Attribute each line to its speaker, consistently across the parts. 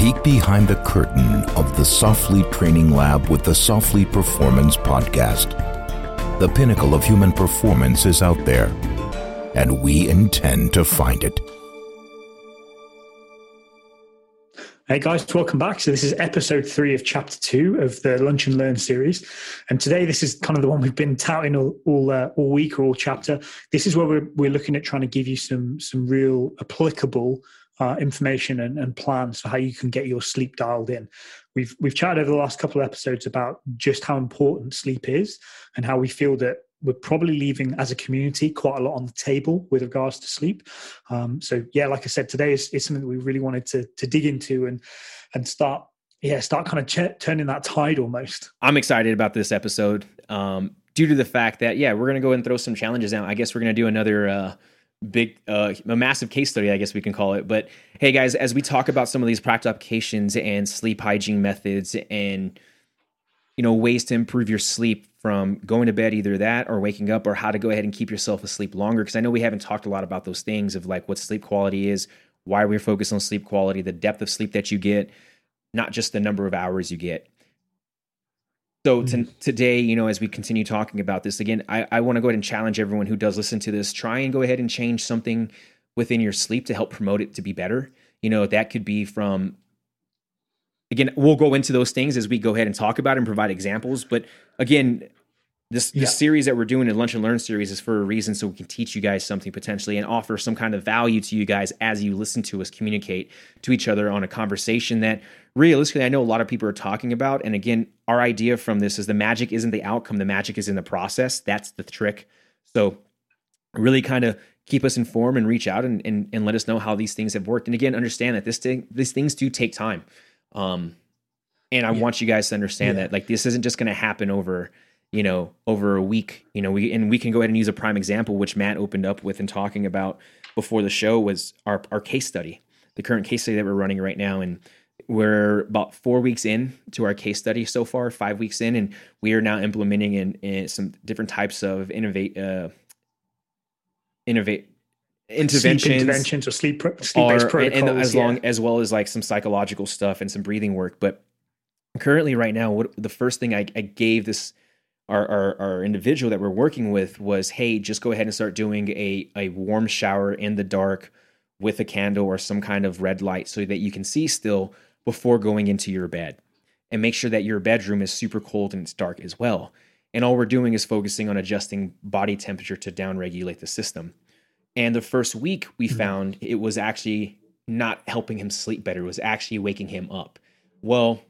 Speaker 1: peek behind the curtain of the Softly Training Lab with the Softly Performance Podcast. The pinnacle of human performance is out there, and we intend to find it.
Speaker 2: Hey guys, welcome back. So this is episode three of chapter two of the Lunch and Learn series, and today this is kind of the one we've been touting all all, uh, all week or all chapter. This is where we're we're looking at trying to give you some some real applicable uh, information and, and plans for how you can get your sleep dialed in. We've we've chatted over the last couple of episodes about just how important sleep is and how we feel that we're probably leaving as a community quite a lot on the table with regards to sleep. Um, so yeah, like I said, today is, is something that we really wanted to to dig into and and start yeah start kind of ch- turning that tide almost.
Speaker 3: I'm excited about this episode um, due to the fact that yeah we're gonna go and throw some challenges out. I guess we're gonna do another. Uh, big uh, a massive case study i guess we can call it. But hey guys as we talk about some of these practical applications and sleep hygiene methods and you know ways to improve your sleep from going to bed either that or waking up or how to go ahead and keep yourself asleep longer because i know we haven't talked a lot about those things of like what sleep quality is why we're focused on sleep quality the depth of sleep that you get not just the number of hours you get so mm-hmm. today you know as we continue talking about this again i, I want to go ahead and challenge everyone who does listen to this try and go ahead and change something within your sleep to help promote it to be better you know that could be from again, we'll go into those things as we go ahead and talk about and provide examples. But again, this yeah. series that we're doing in Lunch and Learn series is for a reason, so we can teach you guys something potentially and offer some kind of value to you guys as you listen to us communicate to each other on a conversation that realistically I know a lot of people are talking about. And again, our idea from this is the magic isn't the outcome, the magic is in the process. That's the trick. So really kind of keep us informed and reach out and, and, and let us know how these things have worked. And again, understand that this thing, these things do take time. Um, and I yeah. want you guys to understand yeah. that like this isn't just going to happen over you know over a week you know we and we can go ahead and use a prime example which matt opened up with and talking about before the show was our our case study the current case study that we're running right now and we're about four weeks in to our case study so far five weeks in and we are now implementing in, in some different types of innovate uh innovate interventions,
Speaker 2: sleep interventions or sleep sleep based protocols,
Speaker 3: and, and as yeah. long as well as like some psychological stuff and some breathing work. But currently, right now, what the first thing I, I gave this our, our, our individual that we're working with was, hey, just go ahead and start doing a a warm shower in the dark with a candle or some kind of red light so that you can see still before going into your bed, and make sure that your bedroom is super cold and it's dark as well. And all we're doing is focusing on adjusting body temperature to downregulate the system. And the first week we mm-hmm. found it was actually not helping him sleep better, it was actually waking him up. Well,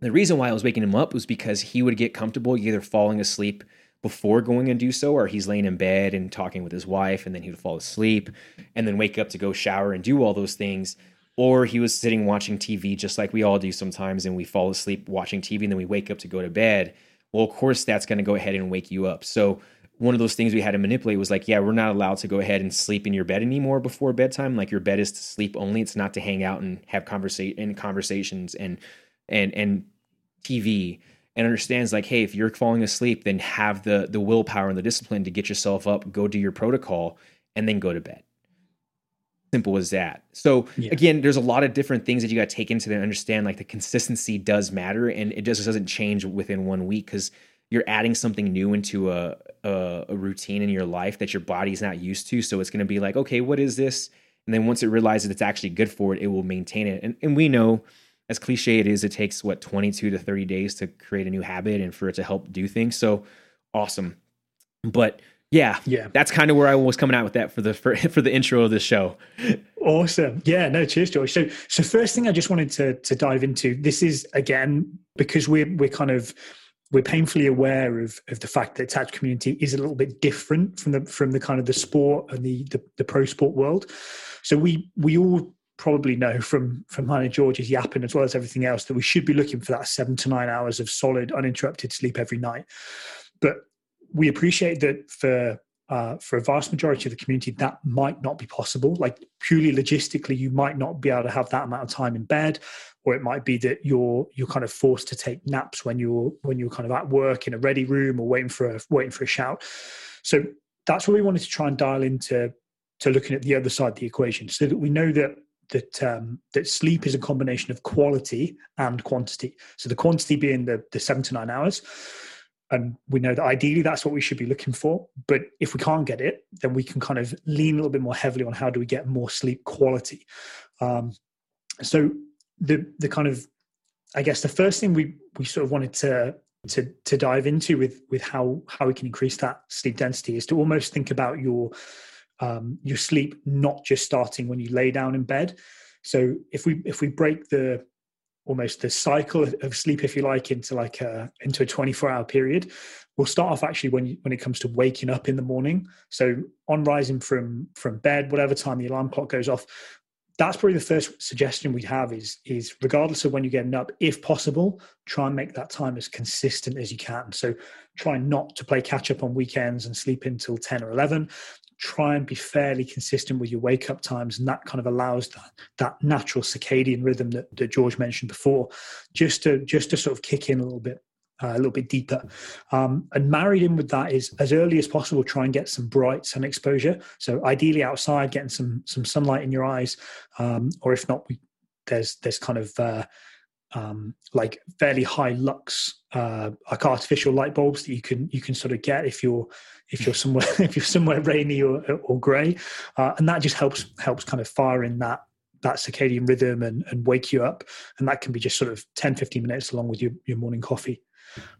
Speaker 3: the reason why I was waking him up was because he would get comfortable either falling asleep before going and do so, or he's laying in bed and talking with his wife, and then he would fall asleep and then wake up to go shower and do all those things. Or he was sitting watching TV just like we all do sometimes, and we fall asleep watching TV and then we wake up to go to bed. Well, of course, that's going to go ahead and wake you up. So one of those things we had to manipulate was like, yeah, we're not allowed to go ahead and sleep in your bed anymore before bedtime. Like your bed is to sleep only. It's not to hang out and have conversation and conversations and and and TV. And understands like, hey, if you're falling asleep, then have the the willpower and the discipline to get yourself up, go do your protocol, and then go to bed. Simple as that. So yeah. again, there's a lot of different things that you got to take into to understand. Like the consistency does matter, and it just doesn't change within one week because you're adding something new into a, a, a routine in your life that your body's not used to. So it's going to be like, okay, what is this? And then once it realizes it's actually good for it, it will maintain it. And, and we know, as cliche it is, it takes what 22 to 30 days to create a new habit and for it to help do things. So awesome. But yeah, yeah, that's kind of where I was coming out with that for the for, for the intro of the show.
Speaker 2: Awesome. Yeah, no, cheers, George. So so first thing I just wanted to to dive into, this is again, because we're we're kind of we're painfully aware of, of the fact that attached community is a little bit different from the from the kind of the sport and the the, the pro sport world. So we we all probably know from from and George's yapping as well as everything else that we should be looking for that seven to nine hours of solid uninterrupted sleep every night. But we appreciate that for uh, for a vast majority of the community, that might not be possible. Like purely logistically, you might not be able to have that amount of time in bed, or it might be that you're you're kind of forced to take naps when you're when you're kind of at work in a ready room or waiting for a waiting for a shout. So that's what we wanted to try and dial into to looking at the other side of the equation, so that we know that that um, that sleep is a combination of quality and quantity. So the quantity being the the seven to nine hours, and we know that ideally that's what we should be looking for. But if we can't get it, then we can kind of lean a little bit more heavily on how do we get more sleep quality. Um, so the the kind of I guess the first thing we we sort of wanted to to to dive into with with how how we can increase that sleep density is to almost think about your um, your sleep not just starting when you lay down in bed. So if we if we break the almost the cycle of sleep, if you like, into like a into a 24 hour period, we'll start off actually when you, when it comes to waking up in the morning. So on rising from from bed, whatever time the alarm clock goes off, that's probably the first suggestion we'd have is is regardless of when you're getting up if possible try and make that time as consistent as you can so try not to play catch up on weekends and sleep until 10 or 11 try and be fairly consistent with your wake up times and that kind of allows that, that natural circadian rhythm that, that george mentioned before just to just to sort of kick in a little bit uh, a little bit deeper. Um, and married in with that is as early as possible, try and get some bright sun exposure. So ideally outside, getting some some sunlight in your eyes, um, or if not, we, there's there's kind of uh, um, like fairly high lux, uh, like artificial light bulbs that you can you can sort of get if you're if you're somewhere if you're somewhere rainy or, or grey, uh, and that just helps helps kind of fire in that that circadian rhythm and, and wake you up and that can be just sort of 10 15 minutes along with your, your morning coffee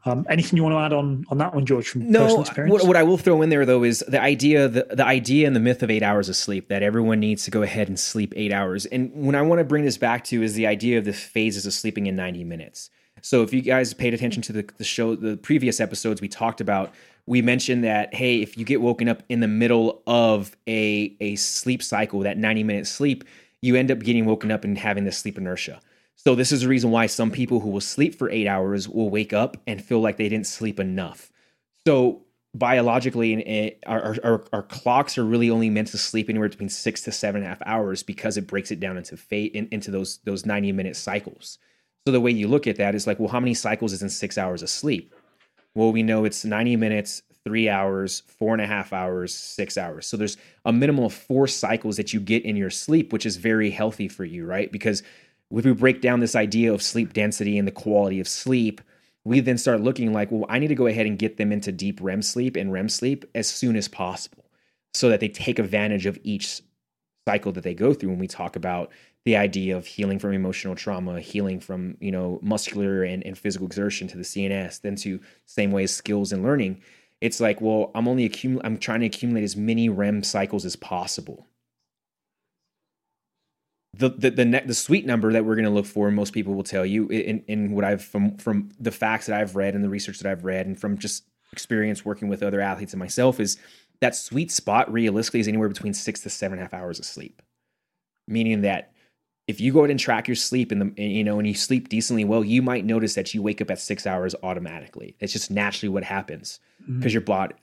Speaker 2: um, anything you want to add on on that one, George? From
Speaker 3: no,
Speaker 2: personal experience?
Speaker 3: What, what I will throw in there though is the idea, the, the idea and the myth of eight hours of sleep that everyone needs to go ahead and sleep eight hours. And when I want to bring this back to is the idea of the phases of sleeping in ninety minutes. So if you guys paid attention to the, the show, the previous episodes we talked about, we mentioned that hey, if you get woken up in the middle of a a sleep cycle, that ninety minute sleep, you end up getting woken up and having this sleep inertia. So this is the reason why some people who will sleep for eight hours will wake up and feel like they didn't sleep enough. So biologically, our, our, our clocks are really only meant to sleep anywhere between six to seven and a half hours because it breaks it down into fate in, into those those ninety minute cycles. So the way you look at that is like, well, how many cycles is in six hours of sleep? Well, we know it's ninety minutes, three hours, four and a half hours, six hours. So there's a minimum of four cycles that you get in your sleep, which is very healthy for you, right? Because if we break down this idea of sleep density and the quality of sleep, we then start looking like, well, I need to go ahead and get them into deep REM sleep and REM sleep as soon as possible so that they take advantage of each cycle that they go through when we talk about the idea of healing from emotional trauma, healing from, you know, muscular and, and physical exertion to the CNS, then to same way as skills and learning. It's like, well, I'm only accumul- I'm trying to accumulate as many REM cycles as possible the the the, ne- the sweet number that we're going to look for, most people will tell you in, in what I've from from the facts that I've read and the research that I've read, and from just experience working with other athletes and myself, is that sweet spot realistically is anywhere between six to seven and a half hours of sleep. Meaning that if you go ahead and track your sleep and the you know and you sleep decently well, you might notice that you wake up at six hours automatically. It's just naturally what happens because mm-hmm. your body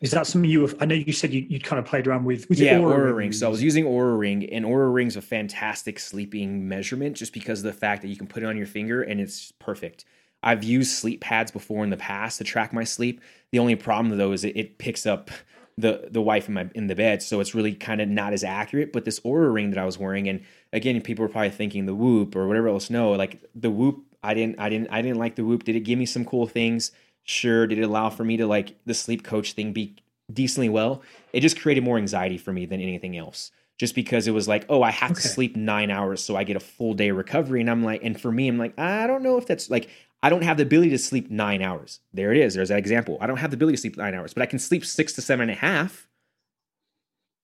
Speaker 2: is that something you? Have, I know you said you you kind of played around with.
Speaker 3: Was yeah, Oura, Oura Ring. So I was using Oura Ring, and Oura Ring's a fantastic sleeping measurement, just because of the fact that you can put it on your finger and it's perfect. I've used sleep pads before in the past to track my sleep. The only problem though is it, it picks up the the wife in my in the bed, so it's really kind of not as accurate. But this Oura Ring that I was wearing, and again, people were probably thinking the Whoop or whatever else. No, like the Whoop, I didn't, I didn't, I didn't like the Whoop. Did it give me some cool things? Sure. Did it allow for me to like the sleep coach thing be decently well? It just created more anxiety for me than anything else. Just because it was like, oh, I have okay. to sleep nine hours so I get a full day recovery. And I'm like, and for me, I'm like, I don't know if that's like, I don't have the ability to sleep nine hours. There it is. There's that example. I don't have the ability to sleep nine hours, but I can sleep six to seven and a half.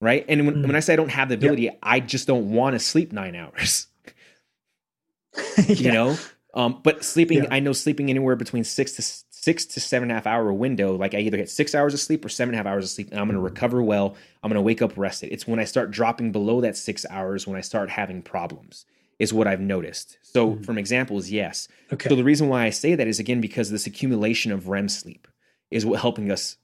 Speaker 3: Right. And when, mm. when I say I don't have the ability, yep. I just don't want to sleep nine hours. yeah. You know? Um, but sleeping, yeah. I know sleeping anywhere between six to six to seven and a half hour window. Like I either get six hours of sleep or seven and a half hours of sleep, and I'm going to recover well. I'm going to wake up rested. It's when I start dropping below that six hours when I start having problems. Is what I've noticed. So, mm-hmm. from examples, yes. Okay. So the reason why I say that is again because this accumulation of REM sleep is what helping us,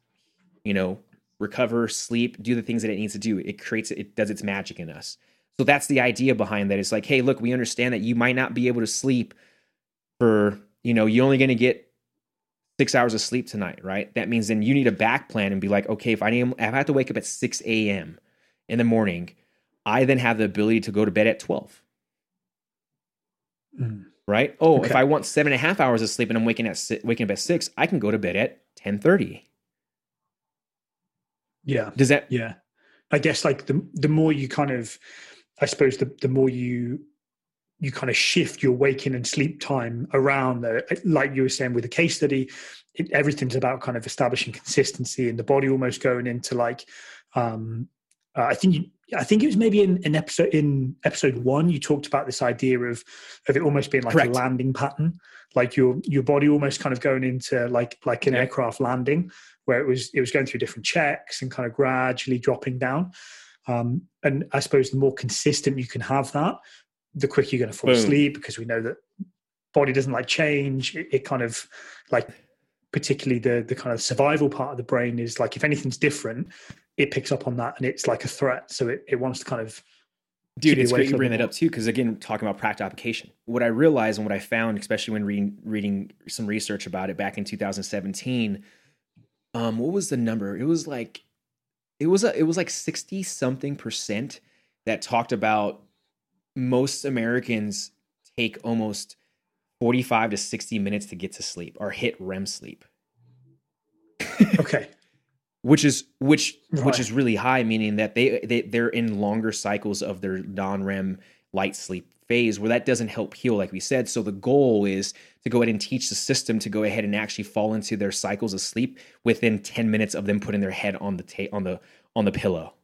Speaker 3: you know, recover, sleep, do the things that it needs to do. It creates it does its magic in us. So that's the idea behind that. It's like, hey, look, we understand that you might not be able to sleep for, you know, you're only going to get six hours of sleep tonight, right? That means then you need a back plan and be like, okay, if I need, if I have to wake up at 6 a.m. in the morning, I then have the ability to go to bed at 12.
Speaker 2: Mm.
Speaker 3: Right? Oh,
Speaker 2: Okay.
Speaker 3: if I want seven and a half hours of sleep and I'm waking at waking up at six, I can go to bed at 10:30.
Speaker 2: Yeah.
Speaker 3: Does that
Speaker 2: Yeah. I guess like the the more you kind of I suppose the the more you you kind of shift your waking and sleep time around the like you were saying with the case study it, everything's about kind of establishing consistency and the body almost going into like um uh, i think you, i think it was maybe in an episode in episode one you talked about this idea of of it almost being like
Speaker 3: Correct.
Speaker 2: a landing pattern like your your body almost kind of going into like like an
Speaker 3: Yeah.
Speaker 2: aircraft landing where it was it was going through different checks and kind of gradually dropping down um, and i suppose the more consistent you can have that the quicker you're going to fall
Speaker 3: Boom.
Speaker 2: asleep because we know that body doesn't like change it, it kind of like particularly the the kind of survival part of the brain is like if anything's different it picks up on that and it's like a threat. So it, it wants to kind of
Speaker 3: Dude, it's great you bring that up too, because again, talking about practical application, what I realized and what I found, especially when reading reading some research about it back in 2017, um, what was the number? It was like, it was a, it was like 60 something percent that talked about most Americans take almost 45 to 60 minutes to get to sleep or hit REM sleep.
Speaker 2: Okay
Speaker 3: which is which which is really high meaning that they, they they're in longer cycles of their non-rem light sleep phase where that doesn't help heal like we said. So the goal is to go ahead and teach the system to go ahead and actually fall into their cycles of sleep within 10 minutes of them putting their head on the ta- on the on the pillow.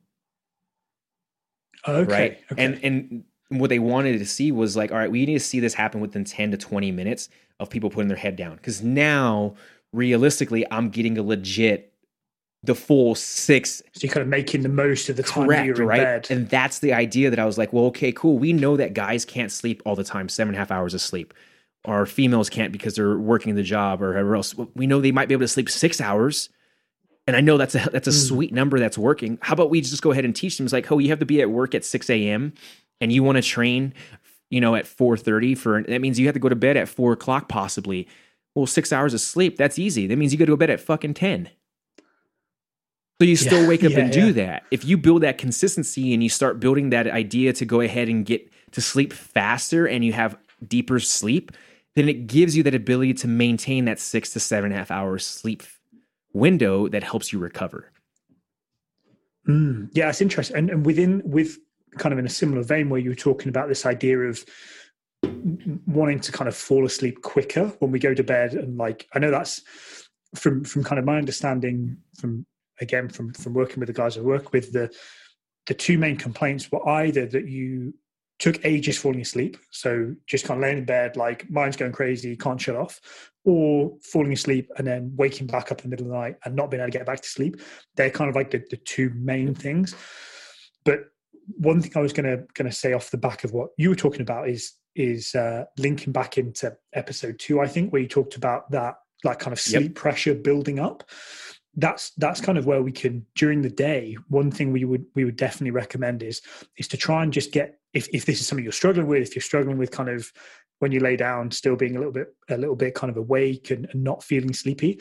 Speaker 2: Okay
Speaker 3: right?
Speaker 2: okay.
Speaker 3: And and what they wanted to see was like all right we need to see this happen within 10 to 20 minutes of people putting their head down. Because now realistically i'm getting a legit the full six
Speaker 2: so you're kind of making the most of the time
Speaker 3: correct
Speaker 2: you're in
Speaker 3: right
Speaker 2: bed
Speaker 3: and that's the idea that i was like well okay cool we know that guys can't sleep all the time seven and a half hours of sleep or females can't because they're working the job or whatever else we know they might be able to sleep six hours and I know that's a that's a
Speaker 2: Mm.
Speaker 3: sweet number that's working. How about we just go ahead and teach them? It's like, oh, you have to be at work at six a.m. and you want to train, you know, at four thirty for that means you have to go to bed at four o'clock possibly. Well, six hours of sleep that's easy. That means you got to go to bed at fucking ten. So you still
Speaker 2: Yeah,
Speaker 3: wake up
Speaker 2: yeah,
Speaker 3: and do
Speaker 2: yeah.
Speaker 3: that. If you build that consistency and you start building that idea to go ahead and get to sleep faster and you have deeper sleep, then it gives you that ability to maintain that six to seven and a half hours sleep window that helps you recover.
Speaker 2: Mm, yeah, it's interesting. And, and within with kind of in a similar vein where you were talking about this idea of wanting to kind of fall asleep quicker when we go to bed and like I know that's from from kind of my understanding from again from from working with the guys I work with the the two main complaints were either that you took ages falling asleep so just kind of laying in bed like mind's going crazy can't shut off or falling asleep and then waking back up in the middle of the night and not being able to get back to sleep. They're kind of like the, the two main things. But one thing i was going to going to say off the back of what you were talking about is is uh, linking back into episode two i think where you talked about that like kind of
Speaker 3: Yep.
Speaker 2: sleep pressure building up that's that's kind of where we can during the day one thing we would we would definitely recommend is is to try and just get if, if this is something you're struggling with if you're struggling with kind of when you lay down still being a little bit a little bit kind of awake and, and not feeling sleepy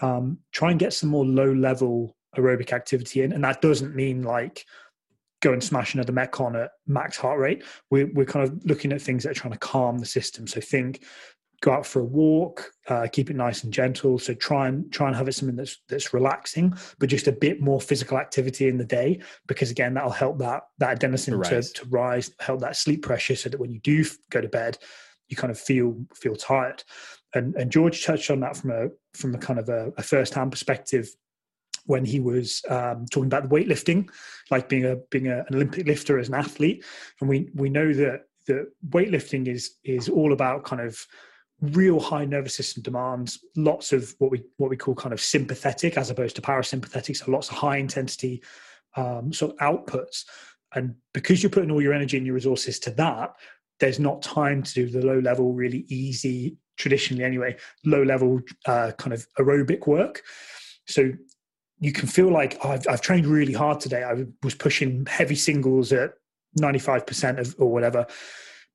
Speaker 2: um, try and get some more low level aerobic activity in. And that doesn't mean like go and smash another metcon at max heart rate. We're, we're kind of looking at things that are trying to calm the system. So think go out for a walk uh, keep it nice and gentle. So try and try and have it something that's that's relaxing but just a bit more physical activity in the day because again that'll help that that adenosine
Speaker 3: To
Speaker 2: to,
Speaker 3: rise.
Speaker 2: to rise help that sleep pressure so that when you do go to bed you kind of feel feel tired. And and george touched on that from a from a kind of a, a first hand perspective when he was um, talking about the weightlifting, like being a being a, an Olympic lifter as an athlete, and we we know that that weightlifting is is all about kind of real high nervous system demands, lots of what we what we call kind of sympathetic as opposed to parasympathetic, so lots of high intensity um, sort of outputs, and because you're putting all your energy and your resources to that, there's not time to do the low level, really easy, traditionally anyway, low level uh, kind of aerobic work. So you can feel like oh, I've, I've trained really hard today. I was pushing heavy singles at 95% of or whatever.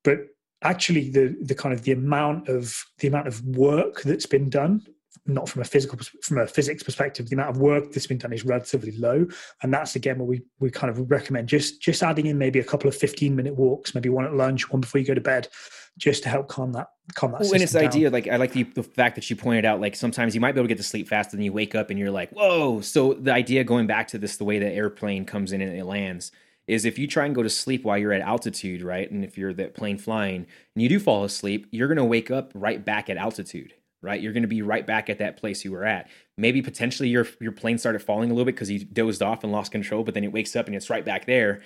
Speaker 2: But actually the the kind of the amount of the amount of work that's been done not from a physical from a physics perspective the amount of work that's been done is relatively low. And that's again what we we kind of recommend just just adding in maybe a couple of 15 minute walks maybe one at lunch one before you go to bed just to help calm that calm that
Speaker 3: well, and it's the idea like i like the, the fact that you pointed out like sometimes you might be able to get to sleep faster than you wake up and you're like whoa. So the idea going back to this the way the airplane comes in and it lands is if you try and go to sleep while you're at altitude right and if you're that plane flying and you do fall asleep you're going to wake up right back at altitude right? You're going to be right back at that place you were at. Maybe potentially your your plane started falling a little bit because you dozed off and lost control, but then it wakes up and it's right back there.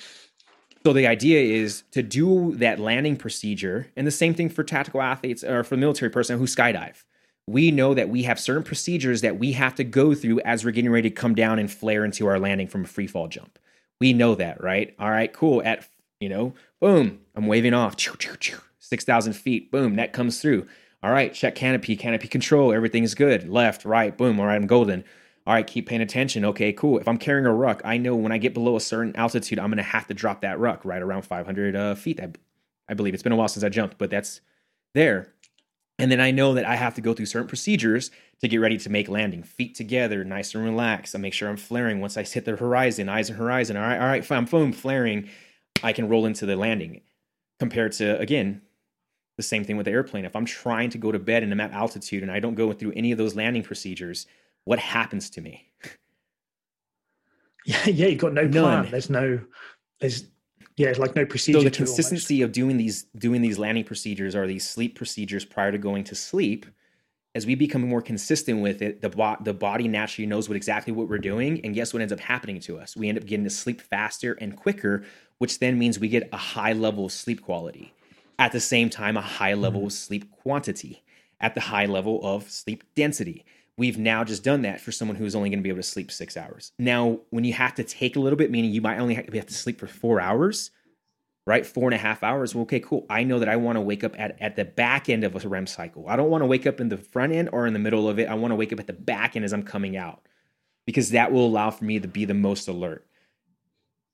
Speaker 3: So the idea is to do that landing procedure, and the same thing for tactical athletes or for military person who skydive. We know that we have certain procedures that we have to go through as we're getting ready to come down and flare into our landing from a free fall jump. We know that, right? All right, cool. At you know, boom, I'm waving off, six thousand feet, boom, net comes through all right, check canopy, canopy control, everything's good. Left, right, boom, all right, I'm golden. All right, keep paying attention. Okay, cool. If I'm carrying a ruck, I know when I get below a certain altitude, I'm going to have to drop that ruck right around 500 uh, feet. I, I believe it's been a while since I jumped, but that's there. And then I know that I have to go through certain procedures to get ready to make landing. Feet together, nice and relaxed. I make sure I'm flaring once I hit the horizon, eyes on horizon. All right, all right, I'm foam flaring. I can roll into the landing. Compared to again, the same thing with the airplane. If I'm trying to go to bed and I'm at altitude and I don't go through any of those landing procedures, what happens to me?
Speaker 2: Yeah, yeah, you've got no plan. None. There's no, there's yeah, it's like no procedure.
Speaker 3: So the consistency of doing these doing these landing procedures or these sleep procedures prior to going to sleep, as we become more consistent with it, the bo- the body naturally knows what exactly what we're doing, and guess what ends up happening to us? We end up getting to sleep faster and quicker, which then means we get a high level of sleep quality at the same time a high level of sleep quantity, at the high level of sleep density. We've now just done that for someone who's only going to be able to sleep six hours. Now, when you have to take a little bit, meaning you might only have to sleep for four hours, right? Four and a half hours. Well, okay, cool. I know that I want to wake up at, at the back end of a REM cycle. I don't want to wake up in the front end or in the middle of it. I want to wake up at the back end as I'm coming out because that will allow for me to be the most alert.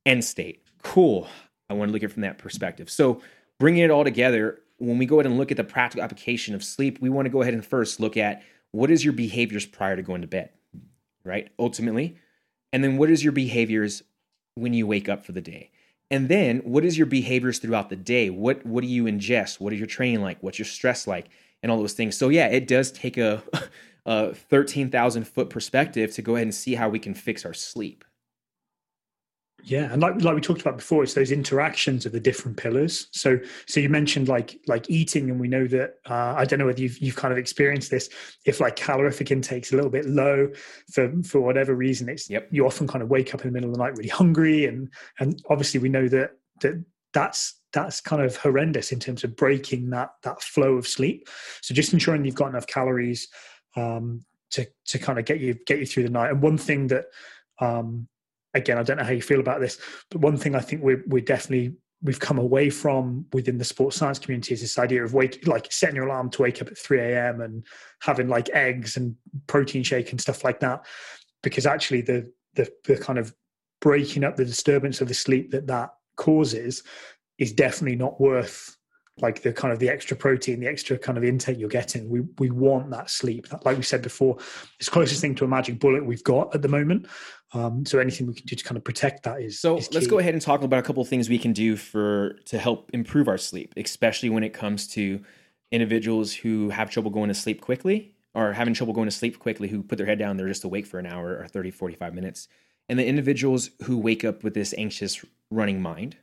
Speaker 3: End state. Cool. I want to look at it from that perspective. So, bringing it all together, when we go ahead and look at the practical application of sleep, we want to go ahead and first look at what is your behaviors prior to going to bed, right? Ultimately. And then what is your behaviors when you wake up for the day? And then what is your behaviors throughout the day? What what do you ingest? What is your training like? What's your stress like? And all those things. So yeah, it does take a, a 13,000 foot perspective to go ahead and see how we can fix our sleep.
Speaker 2: Yeah, and like like we talked about before, it's those interactions of the different pillars. So so you mentioned like like eating, and we know that uh, I don't know whether you've you've kind of experienced this. If like calorific intake's a little bit low for for whatever reason, it's
Speaker 3: yep.
Speaker 2: you often kind of wake up in the middle of the night really hungry, and and obviously we know that that that's that's kind of horrendous in terms of breaking that that flow of sleep. So just ensuring you've got enough calories um, to to kind of get you get you through the night. And one thing that um, again, I don't know how you feel about this, but one thing I think we're, we're definitely we've come away from within the sports science community is this idea of wake like setting your alarm to wake up at 3 a.m and having like eggs and protein shake and stuff like that because actually the the, the kind of breaking up the disturbance of the sleep that that causes is definitely not worth like the kind of the extra protein, the extra kind of intake you're getting. We we want that sleep. Like we said before, it's closest thing to a magic bullet we've got at the moment. Um, so anything we can do to kind of protect that is
Speaker 3: so.
Speaker 2: Is
Speaker 3: let's go ahead and talk about a couple of things we can do for to help improve our sleep, especially when it comes to individuals who have trouble going to sleep quickly or having trouble going to sleep quickly who put their head down they're just awake for an hour or 30 45 minutes and the individuals who wake up with this anxious running mind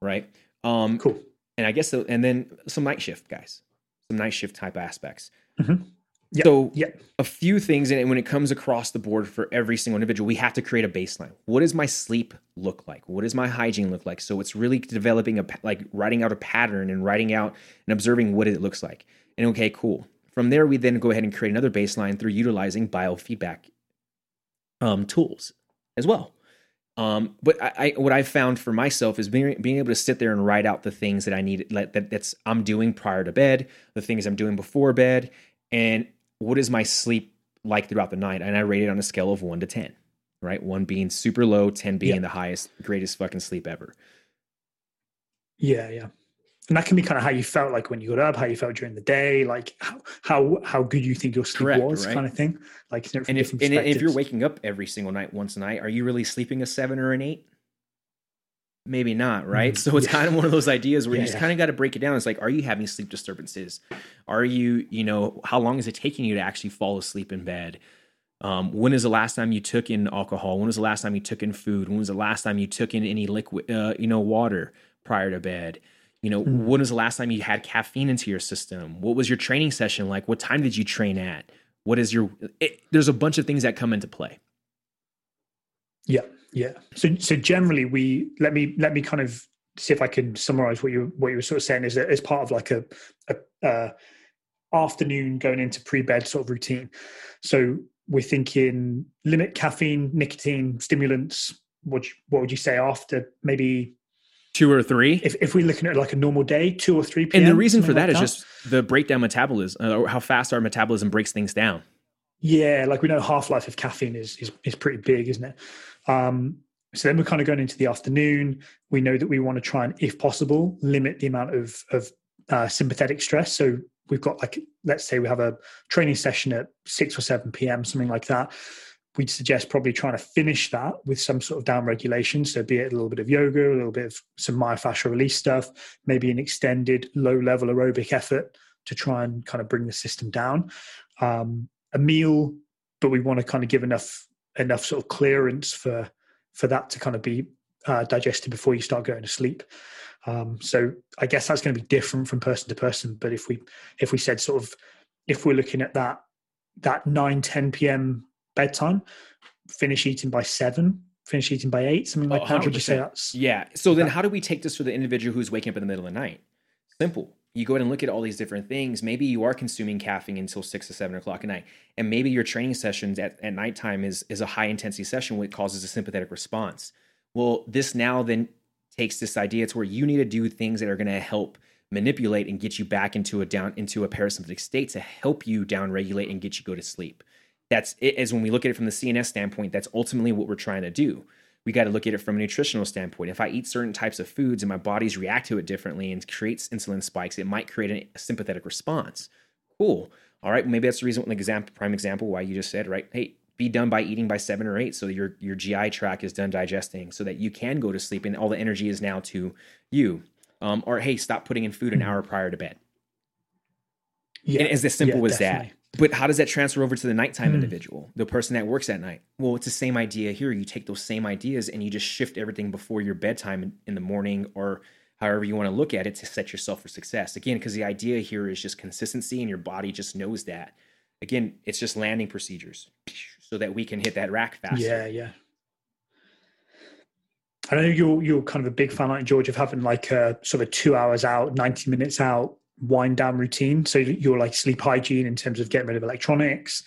Speaker 3: right
Speaker 2: um cool
Speaker 3: and I guess the, and then some night shift guys, some night shift type aspects.
Speaker 2: Mm-hmm.
Speaker 3: Yep. So yep. a few things, and when it comes across the board for every single individual, we have to create a baseline. What does my sleep look like? What does my hygiene look like? So it's really developing a like writing out a pattern and writing out and observing what it looks like. And okay, cool. From there, we then go ahead and create another baseline through utilizing biofeedback um, tools as well. Um, but I, I, what I've found for myself is being, being able to sit there and write out the things that I need like, that that's I'm doing prior to bed, the things I'm doing before bed, and what is my sleep like throughout the night. And I rate it on a scale of one to ten, right? One being super low, ten being the highest, greatest fucking sleep ever.
Speaker 2: Yeah, yeah. and that can be kind of how you felt like when you got up, how you felt during the day, like how how, how good you think your sleep Correct, was, right? kind of thing. Like,
Speaker 3: and if and if you're waking up every single night, once a night, are you really sleeping a seven or an eight? Maybe not, right? Mm, so it's yeah. kind of one of those ideas where yeah, you just yeah. kind of got to break it down. It's like, are you having sleep disturbances? Are you, you know, how long is it taking you to actually fall asleep in bed? Um, when is the last time you took in alcohol? When was the last time you took in food? When was the last time you took in any liquid, uh, you know, water prior to bed? You know, mm. when was the last time you had caffeine into your system? What was your training session like? What time did you train at? What is your? It, there's a bunch of things that come into play.
Speaker 2: Yeah, yeah. So, so generally, we let me let me kind of see if I can summarize what you what you were sort of saying is that as part of like a, a uh, afternoon going into pre bed sort of routine. So we're thinking limit caffeine, nicotine, stimulants. What what would you say after maybe
Speaker 3: two or three?
Speaker 2: If if we're looking at like a normal day, two or three
Speaker 3: p.m. And the reason for that like is that? just the breakdown metabolism, uh, or how fast our metabolism breaks things down.
Speaker 2: Yeah, like we know half life of caffeine is, is is pretty big, isn't it? Um, so then we're kind of going into the afternoon. We know that we want to try and, if possible, limit the amount of of uh, sympathetic stress. So we've got like let's say we have a training session at 6 or 7 p.m something like that we'd suggest probably trying to finish that with some sort of down regulation so be it a little bit of yoga a little bit of some myofascial release stuff maybe an extended low level aerobic effort to try and kind of bring the system down um, a meal but we want to kind of give enough enough sort of clearance for for that to kind of be uh, digested before you start going to sleep um, so I guess that's going to be different from person to person. But if we if we said sort of if we're looking at that that 9 10 p.m. bedtime, finish eating by seven, finish eating by eight, something like oh, that. Would you say that's
Speaker 3: yeah? So then, how do we take this for the individual who's waking up in the middle of the night? Simple. You go ahead and look at all these different things. Maybe you are consuming caffeine until six or seven o'clock at night, and maybe your training sessions at, at nighttime is is a high intensity session, which causes a sympathetic response. Well, this now then takes this idea it's where you need to do things that are going to help manipulate and get you back into a down into a parasympathetic state to help you down regulate and get you go to sleep. That's it as when we look at it from the CNS standpoint, that's ultimately what we're trying to do. We got to look at it from a nutritional standpoint. If I eat certain types of foods and my body's react to it differently and creates insulin spikes, it might create a sympathetic response. Cool. All right, maybe that's the reason, an example, prime example, why you just said, right? Hey, be done by eating by seven or eight so your your gi tract is done digesting so that you can go to sleep and all the energy is now to you um, or hey stop putting in food an hour prior to bed yeah and it's as simple yeah, as definitely. that but how does that transfer over to the nighttime mm. individual the person that works at night well it's the same idea here you take those same ideas and you just shift everything before your bedtime in, the morning or however you want to look at it to set yourself for success again because the idea here is just consistency and your body just knows that again it's just landing procedures so that we can hit that rack faster.
Speaker 2: Yeah, yeah. I know you're you're kind of a big fan, like George, of having like a sort of two hours out, ninety minutes out wind down routine. So you're like sleep hygiene in terms of getting rid of electronics,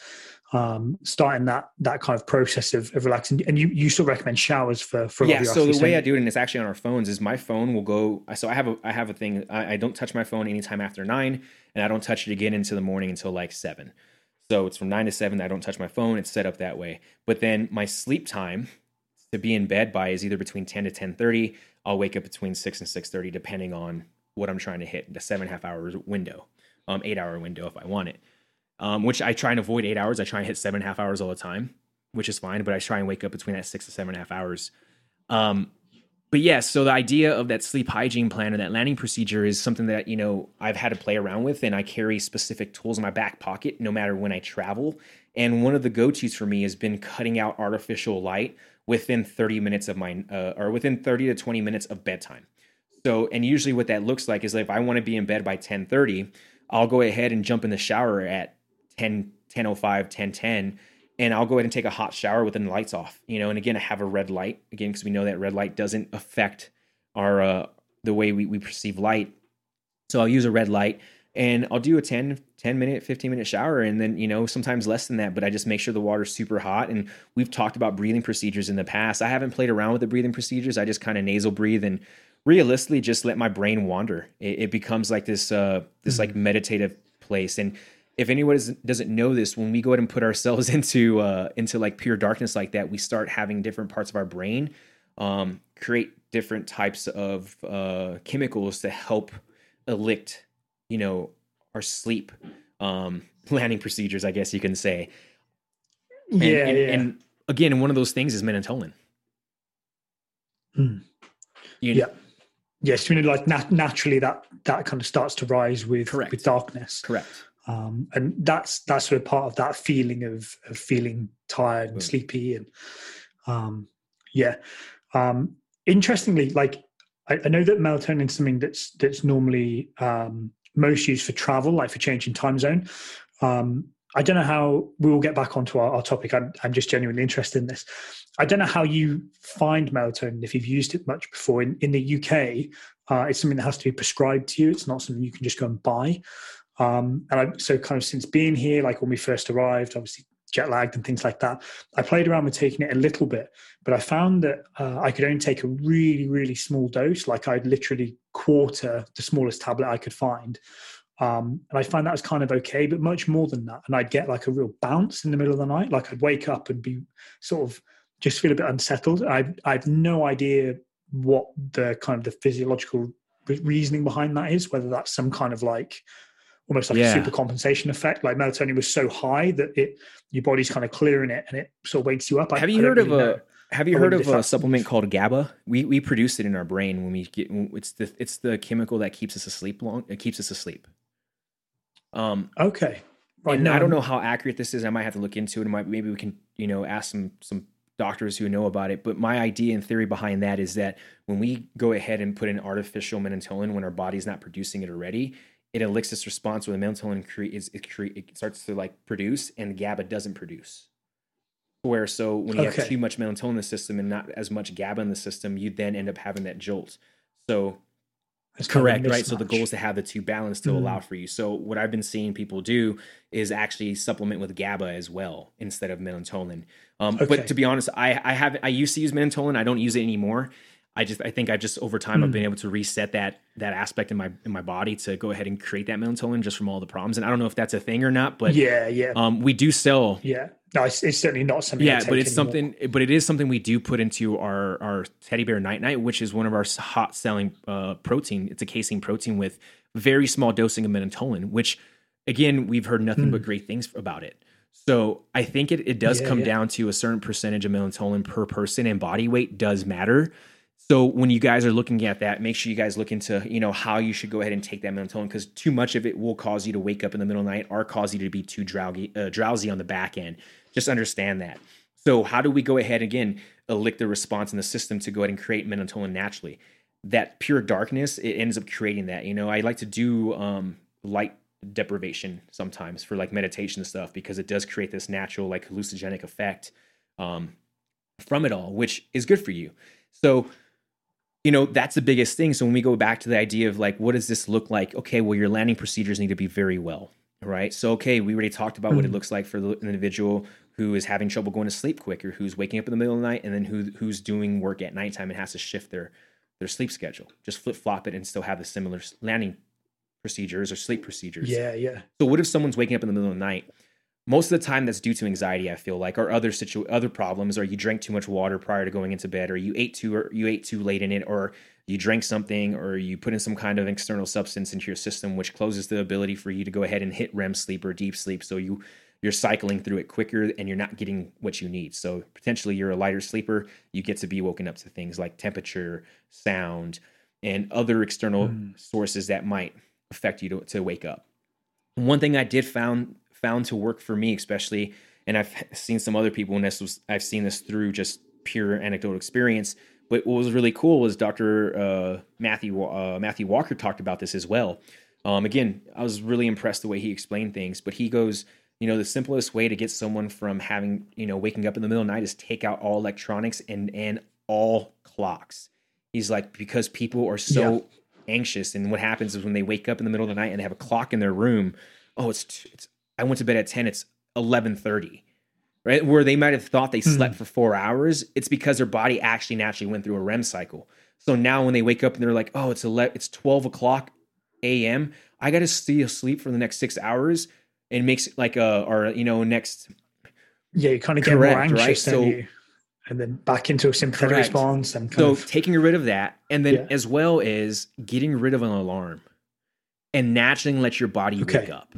Speaker 2: um, starting that that kind of process of, of relaxing. And you you still recommend showers for for
Speaker 3: yeah. So the way I do it, and it's actually on our phones, is my phone will go. So I have a I have a thing. I, I don't touch my phone anytime after nine, and I don't touch it again into the morning until like seven. So it's from nine to seven. I don't touch my phone. It's set up that way. But then my sleep time to be in bed by is either between 10 to 10:30. I'll wake up between 6 and 6:30 depending on what I'm trying to hit, the seven and a half hours window, um, eight hour window if I want it. Um, which I try and avoid eight hours. I try and hit seven and a half hours all the time, which is fine, but I try and wake up between that six to seven and a half hours. Um, but yes, yeah, so the idea of that sleep hygiene plan and that landing procedure is something that you know I've had to play around with, and I carry specific tools in my back pocket no matter when I travel. And one of the go-tos for me has been cutting out artificial light within 30 minutes of my uh, or within 30 to 20 minutes of bedtime. So, and usually what that looks like is like if I want to be in bed by 10:30, I'll go ahead and jump in the shower at 10 10:05, 10:10 and I'll go ahead and take a hot shower with the lights off. You know, and again, I have a red light again because we know that red light doesn't affect our uh, the way we, we perceive light. So I'll use a red light and I'll do a 10, 10 minute, 15 minute shower. And then, you know, sometimes less than that, but I just make sure the water's super hot. And we've talked about breathing procedures in the past. I haven't played around with the breathing procedures. I just kind of nasal breathe and realistically just let my brain wander. It, it becomes like this, uh, this mm-hmm. like meditative place. And if anyone doesn't know this, when we go ahead and put ourselves into uh, into like pure darkness like that, we start having different parts of our brain um, create different types of uh, chemicals to help elect, you know, our sleep um, landing procedures, I guess you can say. And,
Speaker 2: yeah,
Speaker 3: and,
Speaker 2: yeah.
Speaker 3: and again, one of those things is melatonin.
Speaker 2: Mm.
Speaker 3: You,
Speaker 2: Yeah. Yes, you know, like nat- naturally that that kind of starts to rise with
Speaker 3: Correct.
Speaker 2: with darkness.
Speaker 3: Correct.
Speaker 2: um, and that's that's sort of part of that feeling of, of feeling tired and sleepy and um, yeah um, interestingly like I, I know that melatonin is something that's that's normally um, most used for travel like for changing time zone um, I don't know how we will get back onto our, our topic. I'm, I'm just genuinely interested in this. I don't know how you find melatonin if you've used it much before. In, in the UK uh, it's something that has to be prescribed to you. It's not something you can just go and buy. Um, and I, so kind of since being here, like when we first arrived, obviously jet lagged and things like that, I played around with taking it a little bit, but I found that uh, I could only take a really, really small dose. Like I'd literally quarter the smallest tablet I could find. Um, and I find that was kind of okay, but much more than that. And I'd get like a real bounce in the middle of the night. Like I'd wake up and be sort of just feel a bit unsettled. I, I have no idea what the kind of the physiological reasoning behind that is, whether that's some kind of like almost like
Speaker 3: Yeah.
Speaker 2: a super compensation effect. Like melatonin was so high that it your body's kind of clearing it and it sort of wakes you up. I-
Speaker 3: Have you heard of
Speaker 2: really
Speaker 3: a. Have you
Speaker 2: I
Speaker 3: heard of a supplement called GABA? We we produce it in our brain when we get. It's the it's the chemical that keeps us asleep long. It keeps us asleep. Um,
Speaker 2: Okay. Right.
Speaker 3: and
Speaker 2: no,
Speaker 3: I don't know how accurate this is. I might have to look into it. Might, maybe we can, you know, ask some some doctors who know about it. But my idea and theory behind that is that when we go ahead and put in artificial melatonin when our body's not producing it already, it elicits this response where the melatonin cre- is it, cre- it starts to like produce and GABA doesn't produce. Where so when you have too much melatonin in the system and not as much GABA in the system, you then end up having that jolt. So
Speaker 2: It's
Speaker 3: Correct, right? So the goal is to have the two balanced to
Speaker 2: Mm.
Speaker 3: allow for you. So what I've been seeing people do is actually supplement with GABA as well instead of melatonin. Um,
Speaker 2: Okay.
Speaker 3: But to be honest, I I have I used to use melatonin. I don't use it anymore. I just I think I just over time I've
Speaker 2: Mm.
Speaker 3: been able to reset that that aspect in my in my body to go ahead and create that melatonin just from all the problems. And I don't know if that's a thing or not, but
Speaker 2: yeah, yeah,
Speaker 3: um, we do sell
Speaker 2: yeah. No, it's, it's certainly not something.
Speaker 3: Yeah, but it's something. But it is something we do put into our our teddy bear night night, which is one of our hot selling uh, protein. It's a casein protein with very small dosing of melatonin, which again we've heard nothing but great things about it. So I think it, it does
Speaker 2: Hmm. Yeah,
Speaker 3: come
Speaker 2: yeah.
Speaker 3: down to a certain percentage of melatonin per person, and body weight does matter. So when you guys are looking at that, make sure you guys look into you know how you should go ahead and take that melatonin because too much of it will cause you to wake up in the middle of the night or cause you to be too drowsy, uh, drowsy on the back end. Just understand that. So how do we go ahead again elicit the response in the system to go ahead and create melatonin naturally? That pure darkness it ends up creating that. You know, I like to do um, light deprivation sometimes for like meditation stuff because it does create this natural like hallucinogenic effect um, from it all, which is good for you. So you know that's the biggest thing so when we go back to the idea of like what does this look like okay well your landing procedures need to be very well right so okay we already talked about what it
Speaker 2: Mhm.
Speaker 3: looks like for the, individual who is having trouble going to sleep quicker who's waking up in the middle of the night and then who who's doing work at nighttime and has to shift their their sleep schedule just flip flop it and still have the similar landing procedures or sleep procedures
Speaker 2: Yeah, yeah.
Speaker 3: so what if someone's waking up in the middle of the night? Most of the time, that's due to anxiety. I feel like, or other situ other problems, or you drank too much water prior to going into bed, or you ate too or you ate too late in it, or you drank something, or you put in some kind of external substance into your system, which closes the ability for you to go ahead and hit REM sleep or deep sleep. So you you're cycling through it quicker, and you're not getting what you need. So potentially, you're a lighter sleeper. You get to be woken up to things like temperature, sound, and other external
Speaker 2: Mm.
Speaker 3: sources that might affect you to, to wake up. One thing I did found found to work for me, especially, and I've seen some other people, and this was I've seen this through just pure anecdotal experience. But what was really cool was Dr. Uh, Matthew uh, Matthew Walker talked about this as well. Um, again, I was really impressed the way he explained things. But he goes, you know, the simplest way to get someone from having, you know, waking up in the middle of the night is take out all electronics and and all clocks. He's like because people are so anxious, and what happens is when they wake up in the middle of the night and they have a clock in their room, oh, it's it's I went to bed at ten, it's eleven thirty. Right, where they might have thought they slept hmm. for four hours, it's because their body actually naturally went through a REM cycle. So now when they wake up and they're like, "Oh, it's ele- it's twelve o'clock a.m. I got to stay asleep for the next six hours," and makes it like a or you know next
Speaker 2: Yeah, you kind of get more
Speaker 3: Correct, right?
Speaker 2: anxious, don't
Speaker 3: So-
Speaker 2: you? And then back into a sympathetic
Speaker 3: Correct.
Speaker 2: response and kind
Speaker 3: so
Speaker 2: of
Speaker 3: taking rid of that, and then
Speaker 2: Yeah.
Speaker 3: as well as getting rid of an alarm. and naturally let your body
Speaker 2: Okay.
Speaker 3: wake up.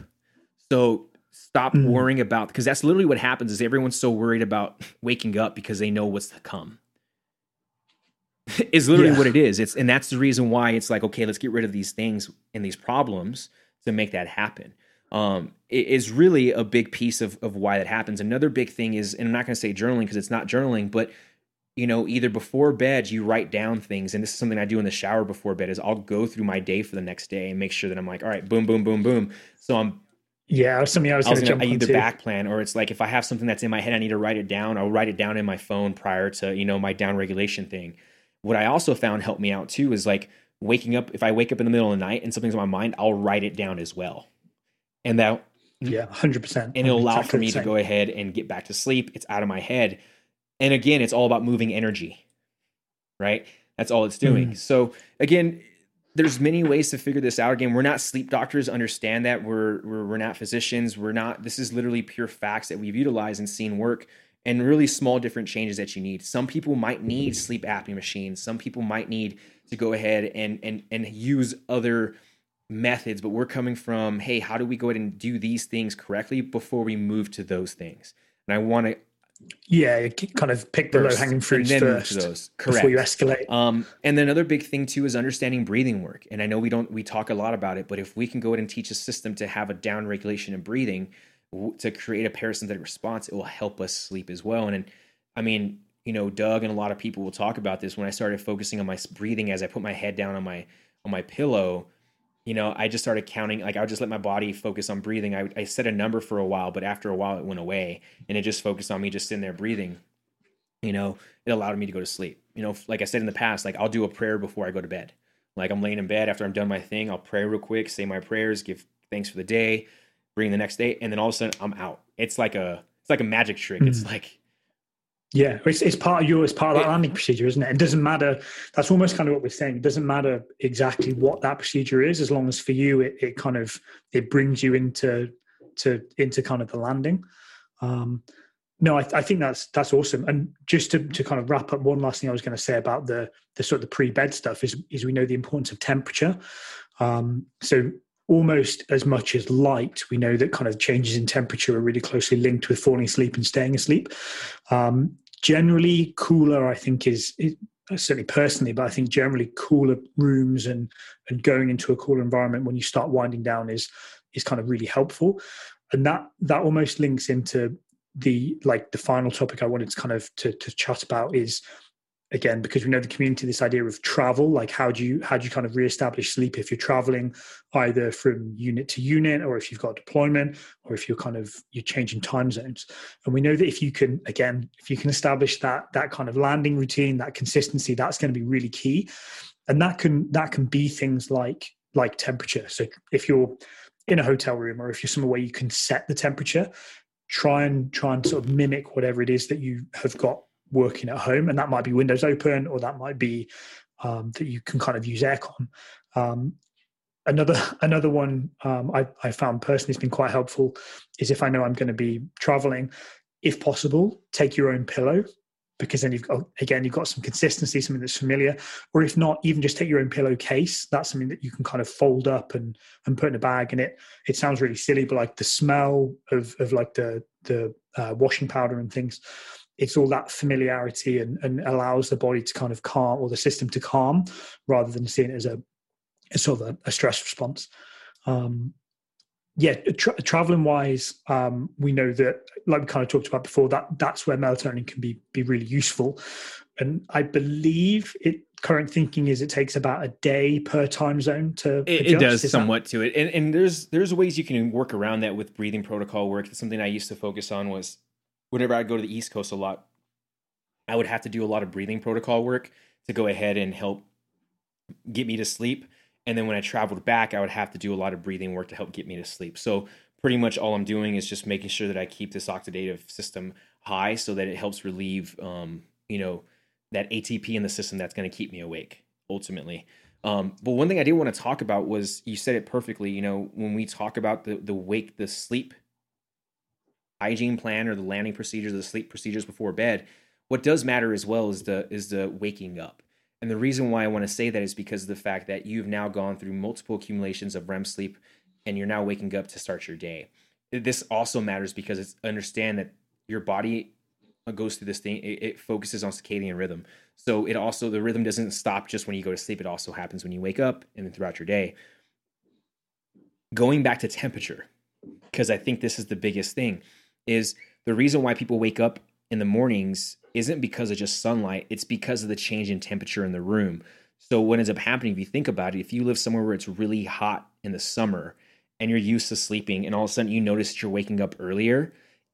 Speaker 3: So stop
Speaker 2: Mm.
Speaker 3: worrying about because that's literally what happens is everyone's so worried about waking up because they know what's to come. is literally
Speaker 2: Yeah.
Speaker 3: what it is. It's and that's the reason why it's like okay, let's get rid of these things and these problems to make that happen. Um, it is really a big piece of of why that happens. Another big thing is, and I'm not going to say journaling because it's not journaling, but you know, either before bed you write down things, and this is something I do in the shower before bed. Is I'll go through my day for the next day and make sure that I'm like, all right, boom, boom, boom, boom. So I'm
Speaker 2: Yeah, something I was
Speaker 3: I was
Speaker 2: going to
Speaker 3: gonna I either back plan or it's like if I have something that's in my head, I need to write it down. I'll write it down in my phone prior to you know my down regulation thing. What I also found helped me out too is like waking up. If I wake up in the middle of the night and something's on my mind, I'll write it down as well, and that
Speaker 2: Yeah, hundred percent.
Speaker 3: and it'll allow for me to go ahead and get back to sleep. It's out of my head, and again, it's all about moving energy, right? That's all it's doing.
Speaker 2: Mm.
Speaker 3: So again, there's many ways to figure this out. Again, we're not sleep doctors. Understand that we're we're, we're not physicians. We're not. This is literally pure facts that we've utilized and seen work, and really small different changes that you need. Some people might need sleep apnea machines. Some people might need to go ahead and and and use other methods but we're coming from hey how do we go ahead and do these things correctly before we move to those things and i want to
Speaker 2: Yeah, you kind of pick the low hanging fruits first
Speaker 3: those
Speaker 2: before you escalate.
Speaker 3: um, and then another big thing too is understanding breathing work. And I know we don't we talk a lot about it, but if we can go ahead and teach a system to have a down regulation in breathing w- to create a parasympathetic response, it will help us sleep as well. And, and I mean, you know, Doug and a lot of people will talk about this. When I started focusing on my breathing as I put my head down on my on my pillow, you know, I just started counting. Like I would just let my body focus on breathing. I, I set a number for a while, but after a while, it went away, and it just focused on me just sitting there breathing you know, it allowed me to go to sleep. You know, like I said in the past, like I'll do a prayer before I go to bed. Like I'm laying in bed after I'm done my thing, I'll pray real quick, say my prayers, give thanks for the day, bring the next day, and then all of a sudden I'm out. It's like a it's like a magic trick. It's
Speaker 2: Mm.
Speaker 3: like
Speaker 2: Yeah, it's, it's part of your it's part of that landing procedure, isn't it? It doesn't matter. That's almost kind of what we're saying. It doesn't matter exactly what that procedure is, as long as for you it, it kind of it brings you into to into kind of the landing. Um, no, I, I think that's that's awesome. And just to, to kind of wrap up, one last thing I was going to say about the the sort of the pre bed stuff is is we know the importance of temperature. Um, so almost as much as light, we know that kind of changes in temperature are really closely linked with falling asleep and staying asleep. Um, generally, cooler, I think, is, is certainly personally, but I think generally cooler rooms and and going into a cooler environment when you start winding down is is kind of really helpful. And that that almost links into the like the final topic I wanted to kind of to, to chat about is again because we know the community this idea of travel like how do you how do you kind of reestablish sleep if you're traveling either from unit to unit or if you've got deployment or if you're kind of you're changing time zones. And we know that if you can again if you can establish that that kind of landing routine that consistency that's going to be really key. And that can that can be things like like temperature. So if you're in a hotel room or if you're somewhere where you can set the temperature try and try and sort of mimic whatever it is that you have got working at home and that might be windows open or that might be um, that you can kind of use aircon. Um, another another one um, I, I found personally has been quite helpful is if i know i'm going to be traveling if possible take your own pillow because then you've got again you've got some consistency something that's familiar or if not even just take your own pillowcase. That's something that you can kind of fold up and and put in a bag and it it sounds really silly but like the smell of of like the the uh, washing powder and things it's all that familiarity and, and allows the body to kind of calm or the system to calm rather than seeing it as a, as sort of a, a stress response um, yeah, tra- traveling wise, um, we know that, like we kind of talked about before, that that's where melatonin can be be really useful. And I believe it current thinking is it takes about a day per time zone to.
Speaker 3: it, it does
Speaker 2: Is that-
Speaker 3: somewhat to it. And and there's there's ways you can work around that with breathing protocol work. That's something I used to focus on was whenever I'd go to the East Coast a lot, I would have to do a lot of breathing protocol work to go ahead and help get me to sleep. And then when I traveled back, I would have to do a lot of breathing work to help get me to sleep. So pretty much all I'm doing is just making sure that I keep this oxidative system high so that it helps relieve, um, you know, that ATP in the system that's going to keep me awake ultimately. Um, but one thing I did want to talk about was you said it perfectly. You know, when we talk about the the wake, the sleep hygiene plan or the landing procedures, the sleep procedures before bed, what does matter as well is the is the waking up. And the reason why I want to say that is because of the fact that you've now gone through multiple accumulations of REM sleep and you're now waking up to start your day. This also matters because it's understand that your body uh, goes through this thing, it, it focuses on circadian rhythm. So it also, the rhythm doesn't stop just when you go to sleep, it also happens when you wake up and then throughout your day. Going back to temperature, because I think this is the biggest thing, is the reason why people wake up in the mornings isn't because of just sunlight, it's because of the change in temperature in the room. So what ends up happening, if you think about it, if you live somewhere where it's really hot in the summer and you're used to sleeping, and all of a sudden you notice that you're waking up earlier,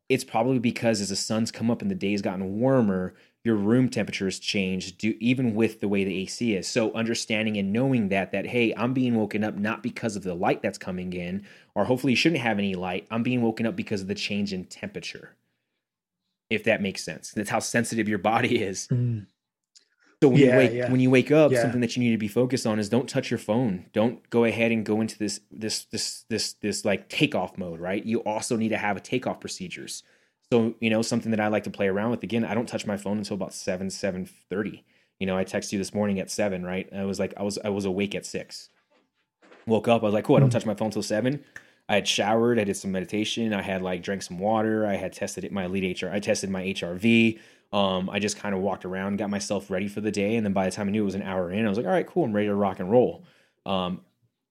Speaker 3: it's probably because as the sun's come up and the day's gotten warmer, your room temperature has changed, do, even with the way the AC is. So understanding and knowing that that hey, I'm being woken up not because of the light that's coming in, or hopefully you shouldn't have any light. I'm being woken up because of the change in temperature if that makes sense. That's how sensitive your body is. Mm. So when yeah, you wake yeah. when you wake up, yeah. something that you need to be focused on is don't touch your phone. Don't go ahead and go into this this this this this like takeoff mode, right? You also need to have a takeoff procedures. So, you know, something that I like to play around with again, I don't touch my phone until about 7 7:30. You know, I text you this morning at 7, right? I was like I was I was awake at 6. Woke up, I was like, "Cool, I don't hmm. touch my phone until 7." I had showered, I did some meditation, I had like drank some water, I had tested it, my elite HR, I tested my HRV. Um, I just kind of walked around, got myself ready for the day, and then by the time I knew it was an hour in, I was like, all right, cool, I'm ready to rock and roll. Um,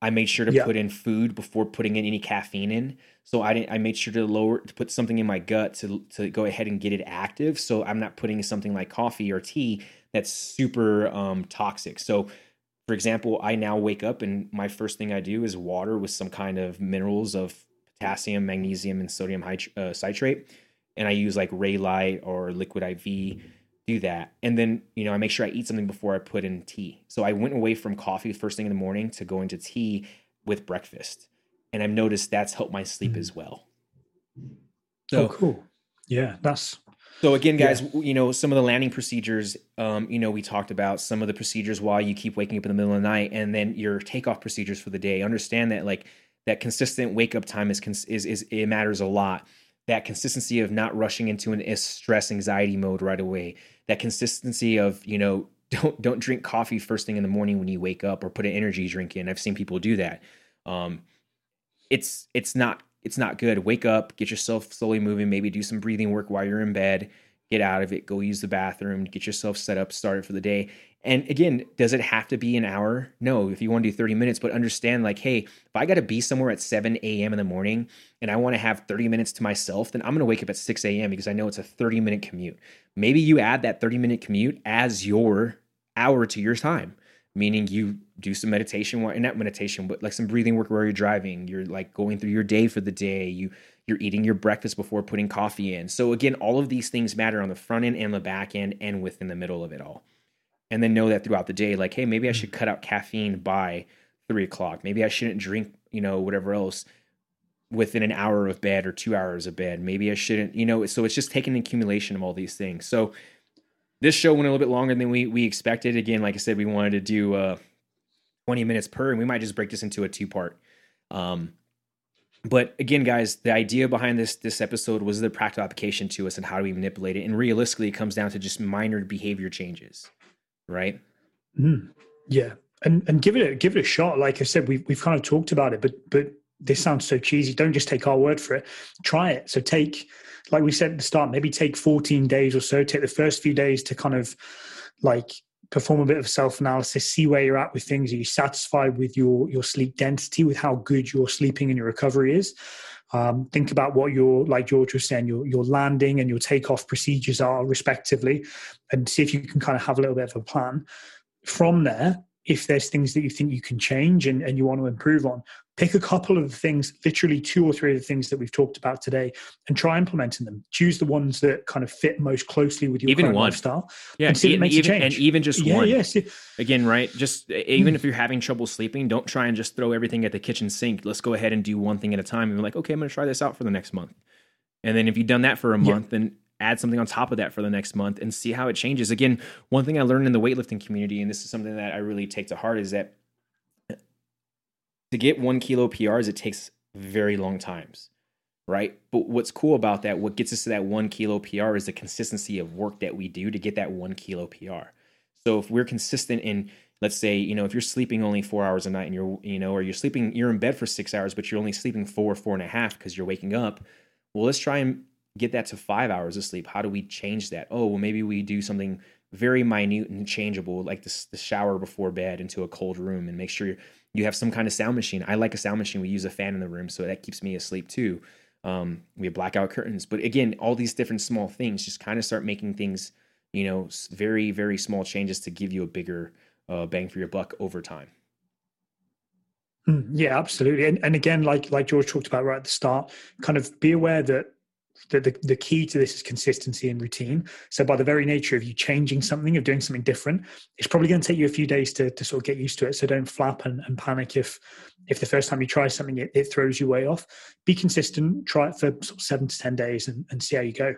Speaker 3: I made sure to yeah. put in food before putting in any caffeine in. So I didn't. I made sure to lower to put something in my gut to to go ahead and get it active. So I'm not putting something like coffee or tea that's super um, toxic. So for example, I now wake up and my first thing I do is water with some kind of minerals of potassium, magnesium, and sodium uh, citrate. And I use like Raylight or Liquid IV, do that. And then, you know, I make sure I eat something before I put in tea. So I went away from coffee first thing in the morning to going to tea with breakfast. And I've noticed that's helped my sleep mm-hmm. as well.
Speaker 2: So, oh, cool. Yeah, that's
Speaker 3: so again, guys, yeah. you know some of the landing procedures. Um, you know, we talked about some of the procedures while you keep waking up in the middle of the night, and then your takeoff procedures for the day. Understand that like that consistent wake up time is is is it matters a lot. That consistency of not rushing into an stress anxiety mode right away. That consistency of you know don't don't drink coffee first thing in the morning when you wake up or put an energy drink in. I've seen people do that. Um, it's it's not it's not good. Wake up, get yourself slowly moving, maybe do some breathing work while you're in bed, get out of it, go use the bathroom, get yourself set up, started for the day. And again, does it have to be an hour? No, if you want to do 30 minutes, but understand like, hey, if I got to be somewhere at 7 a.m. in the morning and I want to have 30 minutes to myself, then I'm going to wake up at 6 a.m. because I know it's a 30 minute commute. Maybe you add that 30 minute commute as your hour to your time meaning you do some meditation not meditation but like some breathing work while you're driving you're like going through your day for the day you you're eating your breakfast before putting coffee in so again all of these things matter on the front end and the back end and within the middle of it all and then know that throughout the day like hey maybe i should cut out caffeine by three o'clock maybe i shouldn't drink you know whatever else within an hour of bed or two hours of bed maybe i shouldn't you know so it's just taking an accumulation of all these things so this show went a little bit longer than we we expected. Again, like I said, we wanted to do uh, 20 minutes per, and we might just break this into a two part. Um, but again, guys, the idea behind this this episode was the practical application to us and how do we manipulate it. And realistically, it comes down to just minor behavior changes, right?
Speaker 2: Mm, yeah, and and give it a give it a shot. Like I said, we've we've kind of talked about it, but but this sounds so cheesy. Don't just take our word for it. Try it. So take like we said at the start, maybe take 14 days or so, take the first few days to kind of like perform a bit of self analysis, see where you're at with things. Are you satisfied with your your sleep density, with how good your sleeping and your recovery is? Um, think about what your like George was saying, your your landing and your takeoff procedures are respectively, and see if you can kind of have a little bit of a plan. From there, if there's things that you think you can change and, and you want to improve on, pick a couple of the things, literally two or three of the things that we've talked about today, and try implementing them. Choose the ones that kind of fit most closely with your
Speaker 3: even one
Speaker 2: lifestyle.
Speaker 3: Yeah, and see even, even and even just yeah, one. Yes. Again, right? Just even mm. if you're having trouble sleeping, don't try and just throw everything at the kitchen sink. Let's go ahead and do one thing at a time. And be like, okay, I'm going to try this out for the next month. And then if you've done that for a month, yeah. then add something on top of that for the next month and see how it changes. Again, one thing I learned in the weightlifting community, and this is something that I really take to heart, is that to get one kilo PRs, it takes very long times, right? But what's cool about that, what gets us to that one kilo PR is the consistency of work that we do to get that one kilo PR. So if we're consistent in let's say you know if you're sleeping only four hours a night and you're you know or you're sleeping you're in bed for six hours but you're only sleeping four four and a half because you're waking up well let's try and get that to five hours of sleep how do we change that oh well maybe we do something very minute and changeable like this, the shower before bed into a cold room and make sure you have some kind of sound machine. I like a sound machine. We use a fan in the room so that keeps me asleep too. Um, we have blackout curtains. But again all these different small things just kind of start making things you know very very small changes to give you a bigger uh, bang for your buck over time.
Speaker 2: Hmm, yeah, absolutely. And, and again, like like George talked about right at the start, kind of be aware that the, the, the key to this is consistency and routine. So by the very nature of you changing something, of doing something different, it's probably going to take you a few days to, to sort of get used to it. So don't flap and, and panic if if the first time you try something it, it throws you way off. Be consistent, try it for sort of seven to ten days and, and see how you go.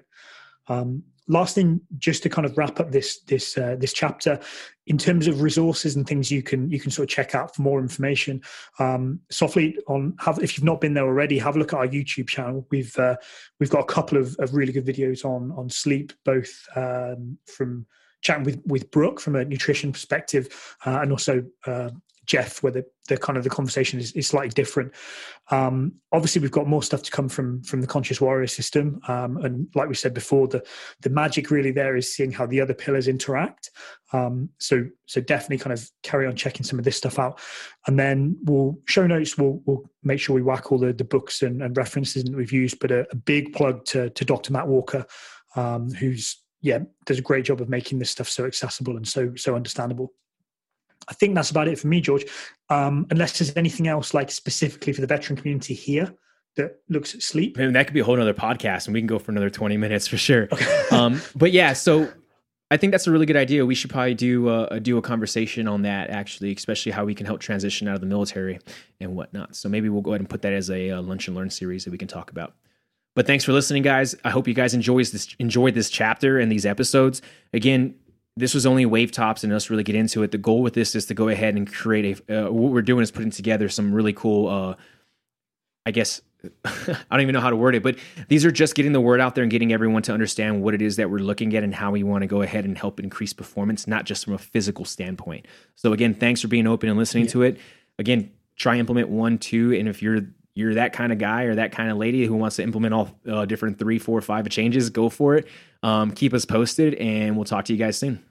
Speaker 2: Um, last thing just to kind of wrap up this this uh, this chapter in terms of resources and things you can you can sort of check out for more information um softly on have if you've not been there already have a look at our youtube channel. We've uh, we've got a couple of, of really good videos on on sleep both um, from chatting with with brooke from a nutrition perspective uh, and also uh, Jeff, where the, the kind of the conversation is, is slightly different. Um, obviously, we've got more stuff to come from from the Conscious Warrior system, um, and like we said before, the the magic really there is seeing how the other pillars interact. Um, so so definitely kind of carry on checking some of this stuff out, and then we'll show notes. We'll we'll make sure we whack all the the books and, and references that we've used. But a, a big plug to to Dr. Matt Walker, um, who's yeah does a great job of making this stuff so accessible and so so understandable. I think that's about it for me, George. Um, unless there's anything else like specifically for the veteran community here that looks at sleep.
Speaker 3: I mean, that could be a whole other podcast and we can go for another 20 minutes for sure. Okay. um, but yeah, so I think that's a really good idea. We should probably do a, do a conversation on that actually, especially how we can help transition out of the military and whatnot. So maybe we'll go ahead and put that as a, a lunch and learn series that we can talk about. But thanks for listening, guys. I hope you guys enjoys this enjoyed this chapter and these episodes. Again, this was only wave tops and us really get into it. The goal with this is to go ahead and create a. Uh, what we're doing is putting together some really cool. Uh, I guess I don't even know how to word it, but these are just getting the word out there and getting everyone to understand what it is that we're looking at and how we want to go ahead and help increase performance, not just from a physical standpoint. So again, thanks for being open and listening yeah. to it. Again, try implement one, two, and if you're you're that kind of guy or that kind of lady who wants to implement all uh, different three, four, five changes, go for it. Um, keep us posted, and we'll talk to you guys soon.